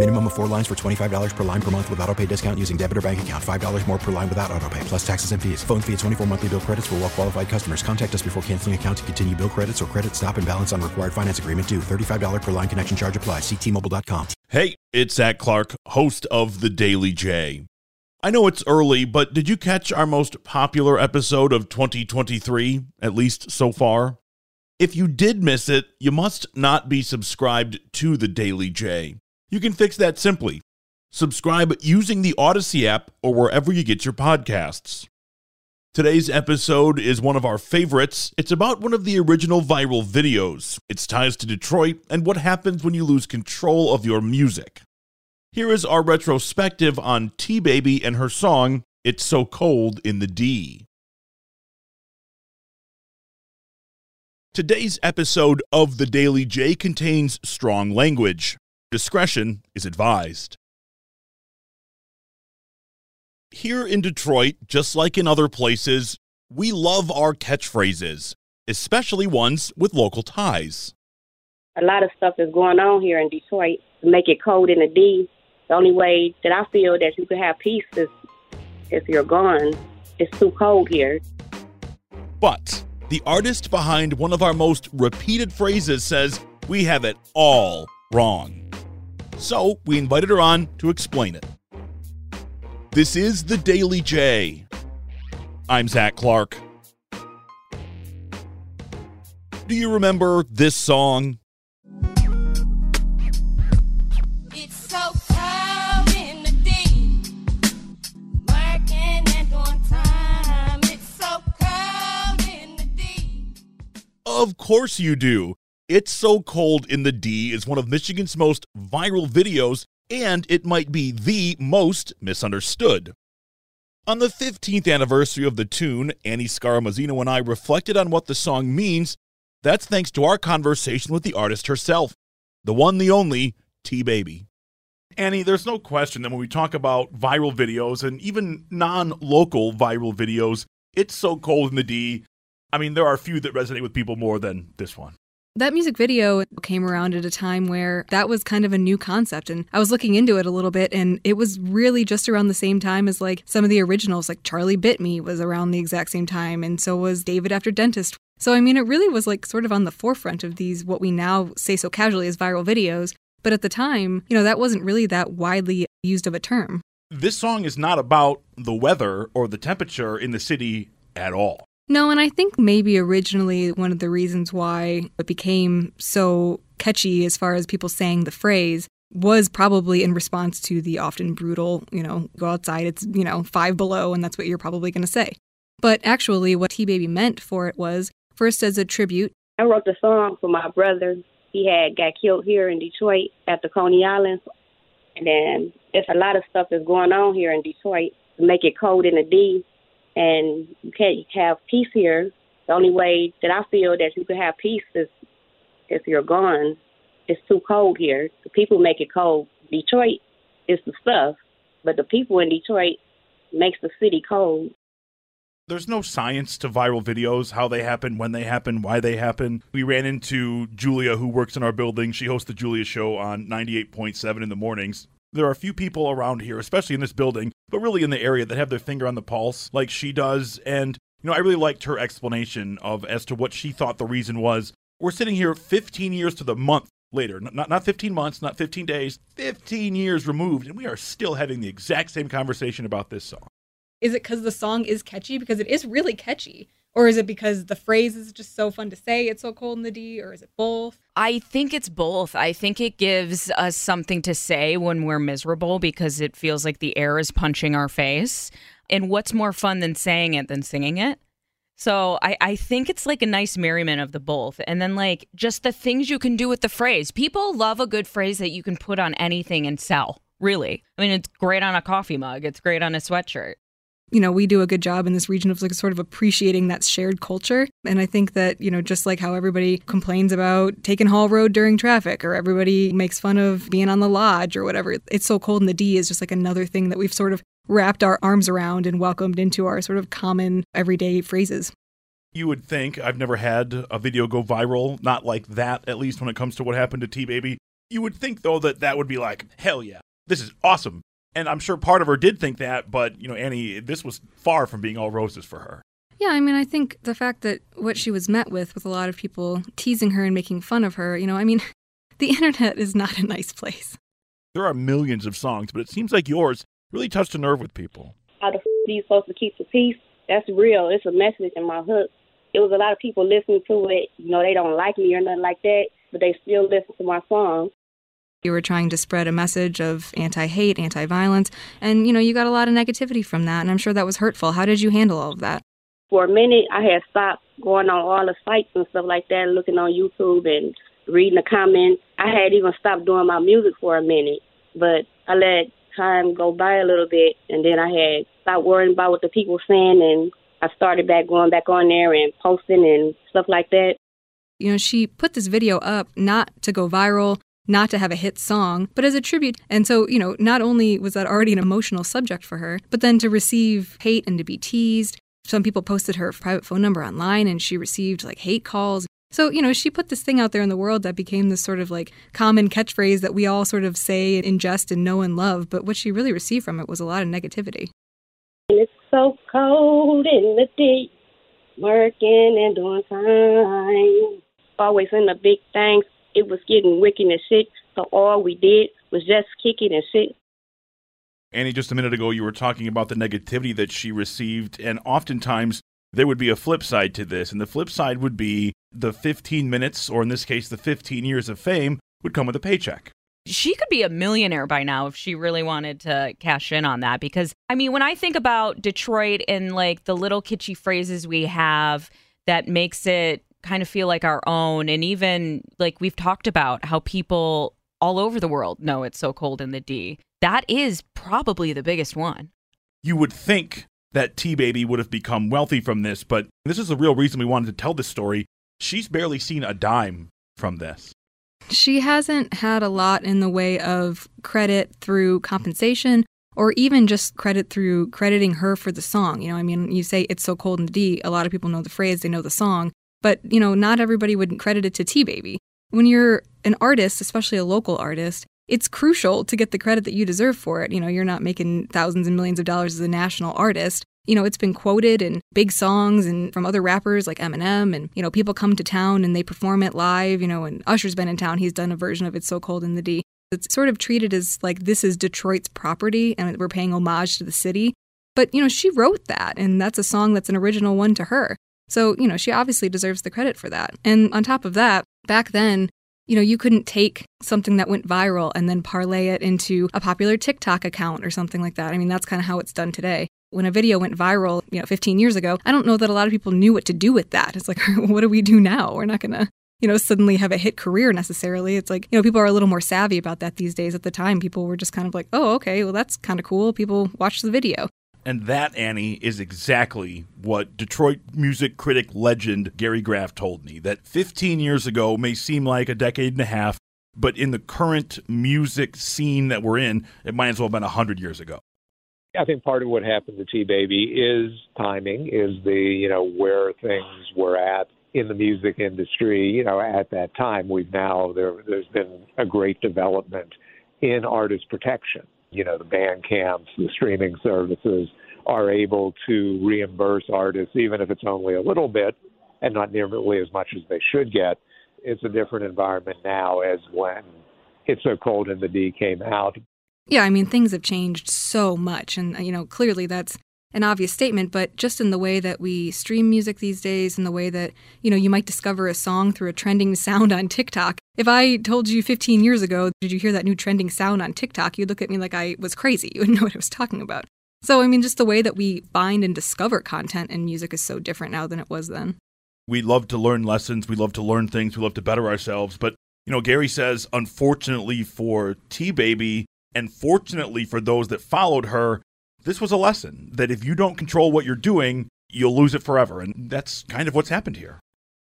Minimum of four lines for $25 per line per month with auto pay discount using debit or bank account. $5 more per line without auto pay, plus taxes and fees. Phone fee at 24 monthly bill credits for well qualified customers. Contact us before canceling account to continue bill credits or credit stop and balance on required finance agreement due. $35 per line connection charge applies. Ctmobile.com. Hey, it's Zach Clark, host of The Daily J. I know it's early, but did you catch our most popular episode of 2023, at least so far? If you did miss it, you must not be subscribed to The Daily J. You can fix that simply. Subscribe using the Audacy app or wherever you get your podcasts. Today's episode is one of our favorites. It's about one of the original viral videos. Its ties to Detroit and what happens when you lose control of your music. Here is our retrospective on T Baby and her song, It's So Cold in the D. Today's episode of The Daily J contains strong language. Discretion is advised. Here in Detroit, just like in other places, we love our catchphrases, especially ones with local ties. a lot of stuff is going on here in Detroit to make it cold in the D. The only way that I feel that you can have peace is if you're gone. It's too cold here. But the artist behind one of our most repeated phrases says we have it all wrong. So we invited her on to explain it. This is the Daily J. I'm Zach Clark. Do you remember this song? It's so cold in the D. Working and doing time. It's so cold in the D. Of course you do. It's So Cold in the D is one of Michigan's most viral videos, and it might be the most misunderstood. On the 15th anniversary of the tune, Annie Scaramuzzino and I reflected on what the song means. That's thanks to our conversation with the artist herself, the one, the only, T Baby. Annie, there's no question that when we talk about viral videos and even non local viral videos, it's so cold in the D. I mean, there are a few that resonate with people more than this one. That music video came around at a time where that was kind of a new concept. And I was looking into it a little bit, and it was really just around the same time as like some of the originals, like Charlie Bit Me was around the exact same time, and so was David After Dentist. So, I mean, it really was like sort of on the forefront of these, what we now say so casually as viral videos. But at the time, you know, that wasn't really that widely used of a term. This song is not about the weather or the temperature in the city at all. No, and I think maybe originally one of the reasons why it became so catchy as far as people saying the phrase was probably in response to the often brutal, you know, go outside, it's, you know, five below, and that's what you're probably going to say. But actually, what T Baby meant for it was first as a tribute. I wrote the song for my brother. He had got killed here in Detroit at the Coney Island. And then there's a lot of stuff that's going on here in Detroit to make it cold in the D. And you can't have peace here. The only way that I feel that you can have peace is if you're gone. It's too cold here. The people make it cold. Detroit is the stuff, but the people in Detroit makes the city cold. There's no science to viral videos, how they happen, when they happen, why they happen. We ran into Julia, who works in our building. She hosts the Julia Show on 98.7 in the mornings. There are a few people around here, especially in this building, but really in the area, that have their finger on the pulse like she does. And, you know, I really liked her explanation of as to what she thought the reason was. We're sitting here 15 years to the month later, not, not 15 months, not 15 days, 15 years removed, and we are still having the exact same conversation about this song. Is it because the song is catchy? Because it is really catchy. Or is it because the phrase is just so fun to say, it's so cold in the D, or is it both? I think it's both. I think it gives us something to say when we're miserable because it feels like the air is punching our face. And what's more fun than saying it than singing it? So I, I think it's like a nice merriment of the both. And then like just the things you can do with the phrase. People love a good phrase that you can put on anything and sell. Really. I mean, it's great on a coffee mug. It's great on a sweatshirt. You know, we do a good job in this region of like sort of appreciating that shared culture. And I think that, you know, just like how everybody complains about taking Hall Road during traffic or everybody makes fun of being on the lodge or whatever, it's so cold in the D is just like another thing that we've sort of wrapped our arms around and welcomed into our sort of common everyday phrases. You would think I've never had a video go viral, not like that, at least when it comes to what happened to T Baby. You would think, though, that that would be like, hell yeah, this is awesome. And I'm sure part of her did think that, but, you know, Annie, this was far from being all roses for her. Yeah, I mean, I think the fact that what she was met with, with a lot of people teasing her and making fun of her, you know, I mean, the internet is not a nice place. There are millions of songs, but it seems like yours really touched a nerve with people. How the f- are you supposed to keep the peace? That's real. It's a message in my hook. It was a lot of people listening to it. You know, they don't like me or nothing like that, but they still listen to my song. You were trying to spread a message of anti hate, anti violence, and you know, you got a lot of negativity from that, and I'm sure that was hurtful. How did you handle all of that? For a minute, I had stopped going on all the sites and stuff like that, looking on YouTube and reading the comments. I had even stopped doing my music for a minute, but I let time go by a little bit, and then I had stopped worrying about what the people were saying, and I started back going back on there and posting and stuff like that. You know, she put this video up not to go viral, not to have a hit song, but as a tribute. And so, you know, not only was that already an emotional subject for her, but then to receive hate and to be teased. Some people posted her private phone number online and she received like hate calls. So, you know, she put this thing out there in the world that became this sort of like common catchphrase that we all sort of say in jest and know and love. But what she really received from it was a lot of negativity. And it's so cold in the deep, working and doing time. Always in the big things. It was getting wicked and sick, so all we did was just kick it and sit. Annie, just a minute ago, you were talking about the negativity that she received, and oftentimes there would be a flip side to this. And the flip side would be the 15 minutes, or in this case, the 15 years of fame, would come with a paycheck. She could be a millionaire by now if she really wanted to cash in on that. Because, I mean, when I think about Detroit and like the little kitschy phrases we have that makes it kind of feel like our own, and even like we've talked about how people all over the world know it's so cold in the D, that is probably the biggest one. You would think that T Baby would have become wealthy from this, but this is the real reason we wanted to tell this story. She's barely seen a dime from this. She hasn't had a lot in the way of credit through compensation or even just credit through crediting her for the song. You know, I mean, you say it's so cold in the D, a lot of people know the phrase, they know the song, but, you know, not everybody would credit it to T Baby. When you're an artist, especially a local artist, it's crucial to get the credit that you deserve for it. You know, you're not making thousands and millions of dollars as a national artist. You know, it's been quoted in big songs and from other rappers like Eminem. And, you know, people come to town and they perform it live. You know, and Usher's been in town. He's done a version of It's So Cold in the D. It's sort of treated as like this is Detroit's property and we're paying homage to the city. But, you know, she wrote that and that's a song that's an original one to her. So, you know, she obviously deserves the credit for that. And on top of that, back then, you know, you couldn't take something that went viral and then parlay it into a popular TikTok account or something like that. I mean, that's kind of how it's done today. When a video went viral, you know, 15 years ago, I don't know that a lot of people knew what to do with that. It's like, what do we do now? We're not going to, you know, suddenly have a hit career necessarily. It's like, you know, people are a little more savvy about that these days. At the time, people were just kind of like, oh, okay, well, that's kind of cool. People watch the video. And that, Annie, is exactly what Detroit music critic legend Gary Graff told me that 15 years ago may seem like a decade and a half, but in the current music scene that we're in, it might as well have been 100 years ago. I think part of what happened to T Baby is timing, is the, you know, where things were at in the music industry, you know, at that time. We've now, there, there's been a great development in artist protection. You know, the band camps, the streaming services are able to reimburse artists, even if it's only a little bit and not nearly as much as they should get. It's a different environment now as when It's So Cold in the D came out. Yeah, I mean, things have changed so much. And, uh, you know, clearly that's an obvious statement, but just in the way that we stream music these days, in the way that, you know, you might discover a song through a trending sound on TikTok. If I told you 15 years ago, did you hear that new trending sound on TikTok? You'd look at me like I was crazy. You wouldn't know what I was talking about. So, I mean, just the way that we find and discover content and music is so different now than it was then. We love to learn lessons. We love to learn things. We love to better ourselves. But, you know, Gary says, unfortunately for T Baby, and fortunately for those that followed her, this was a lesson that if you don't control what you're doing, you'll lose it forever. And that's kind of what's happened here.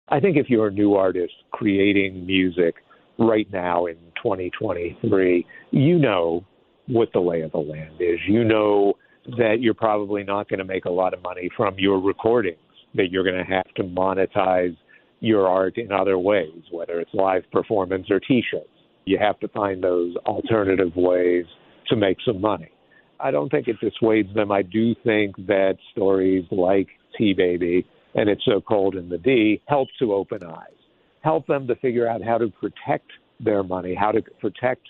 I think if you're a new artist creating music right now in 2023, you know what the lay of the land is. You know that you're probably not going to make a lot of money from your recordings, that you're going to have to monetize your art in other ways, whether it's live performance or t shirts. You have to find those alternative ways to make some money. I don't think it dissuades them. I do think that stories like T Baby and It's So Cold in the D help to open eyes, help them to figure out how to protect their money, how to protect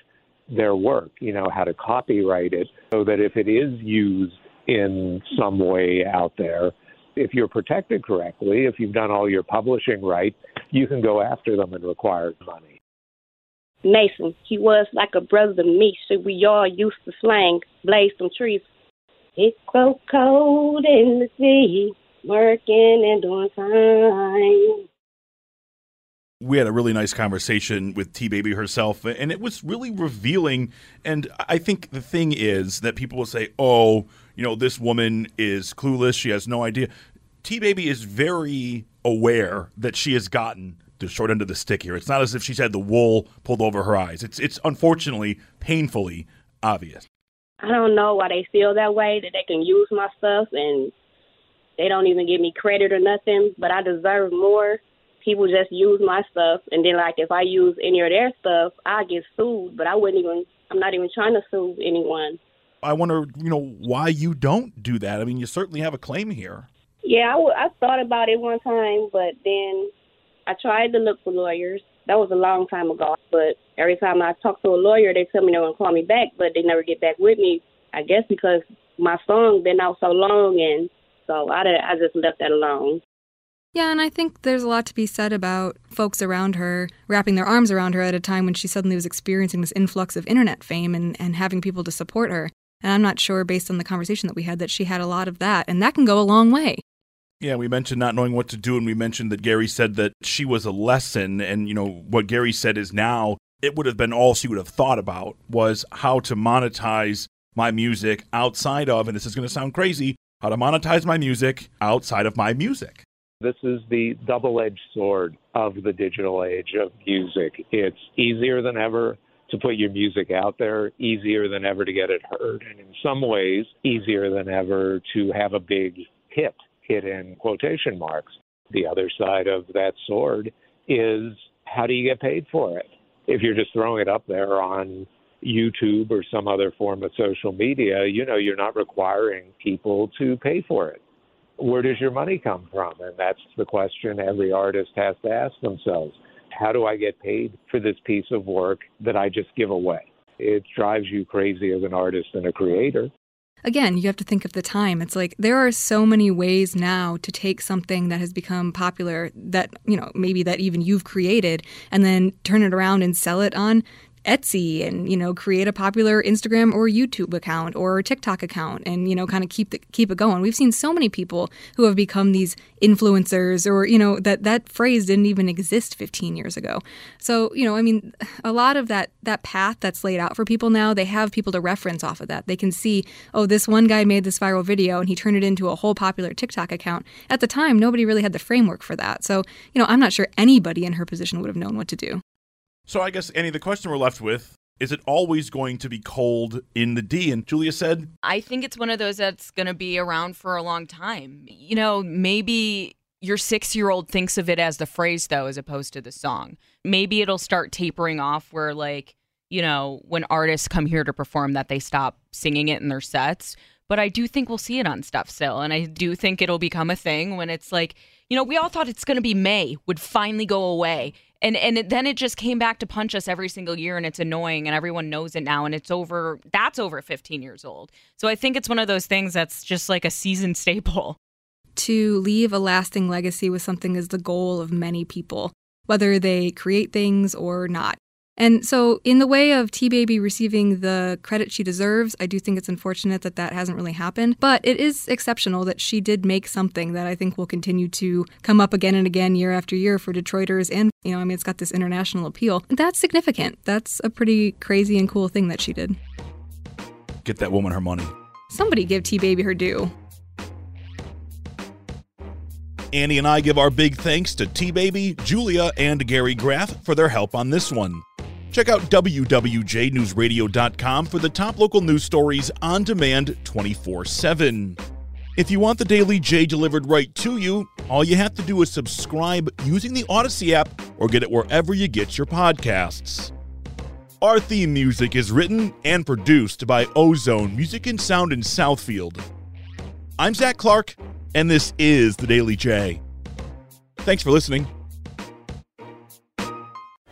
their work, you know, how to copyright it so that if it is used in some way out there, if you're protected correctly, if you've done all your publishing right, you can go after them and require money. Mason, he was like a brother to me, so we all used to slang, blaze some trees. It's so cold in the sea, working and doing time. we had a really nice conversation with T Baby herself, and it was really revealing. And I think the thing is that people will say, "Oh, you know, this woman is clueless; she has no idea." T Baby is very aware that she has gotten the short end of the stick here. It's not as if she's had the wool pulled over her eyes. It's it's unfortunately painfully obvious. I don't know why they feel that way, that they can use my stuff and they don't even give me credit or nothing, but I deserve more. People just use my stuff, and then, like, if I use any of their stuff, I get sued, but I wouldn't even, I'm not even trying to sue anyone. I wonder, you know, why you don't do that. I mean, you certainly have a claim here. Yeah, I, w- I thought about it one time, but then I tried to look for lawyers. That was a long time ago. But every time I talk to a lawyer, they tell me they're to call me back, but they never get back with me. I guess because my song been out so long, and so I, I just left that alone. Yeah, and I think there's a lot to be said about folks around her wrapping their arms around her at a time when she suddenly was experiencing this influx of internet fame and, and having people to support her. And I'm not sure, based on the conversation that we had, that she had a lot of that, and that can go a long way. Yeah, we mentioned not knowing what to do, and we mentioned that Gary said that she was a lesson, and you know what Gary said is now it would have been all she would have thought about was how to monetize my music outside of, and this is going to sound crazy, how to monetize my music outside of my music. This is the double edged sword of the digital age of music. It's easier than ever to put your music out there, easier than ever to get it heard, and in some ways, easier than ever to have a big hit, hit in quotation marks. The other side of that sword is how do you get paid for it? If you're just throwing it up there on YouTube or some other form of social media, you know, you're not requiring people to pay for it where does your money come from? And that's the question every artist has to ask themselves. How do I get paid for this piece of work that I just give away? It drives you crazy as an artist and a creator. Again, you have to think of the time. It's like there are so many ways now to take something that has become popular that, you know, maybe that even you've created and then turn it around and sell it on Etsy and you know create a popular Instagram or YouTube account or TikTok account and you know kind of keep the, keep it going. We've seen so many people who have become these influencers or you know that that phrase didn't even exist 15 years ago. So, you know, I mean a lot of that that path that's laid out for people now, they have people to reference off of that. They can see, oh, this one guy made this viral video and he turned it into a whole popular TikTok account. At the time, nobody really had the framework for that. So, you know, I'm not sure anybody in her position would have known what to do. So I guess Annie, the question we're left with is it always going to be cold in the D? And Julia said, I think it's one of those that's going to be around for a long time. You know, maybe your six year old thinks of it as the phrase, though, as opposed to the song. Maybe it'll start tapering off where, like, you know, when artists come here to perform, that they stop singing it in their sets. But I do think we'll see it on stuff still. And I do think it'll become a thing when it's like, you know, we all thought it's going to be May would finally go away. And and it, then it just came back to punch us every single year and it's annoying and everyone knows it now and it's over that's over 15 years old. So I think it's one of those things that's just like a season staple. To leave a lasting legacy with something is the goal of many people, whether they create things or not. And so, in the way of T Baby receiving the credit she deserves, I do think it's unfortunate that that hasn't really happened. But it is exceptional that she did make something that I think will continue to come up again and again year after year for Detroiters. And, you know, I mean, it's got this international appeal. That's significant. That's a pretty crazy and cool thing that she did. Get that woman her money. Somebody give T Baby her due. Annie and I give our big thanks to T Baby, Julia, and Gary Graff for their help on this one. Check out WWJNewsRadio.com for the top local news stories on demand 24 7. If you want the Daily J delivered right to you, all you have to do is subscribe using the Audacy app or get it wherever you get your podcasts. Our theme music is written and produced by Ozone Music and Sound in Southfield. I'm Zach Clark, and this is the Daily J. Thanks for listening.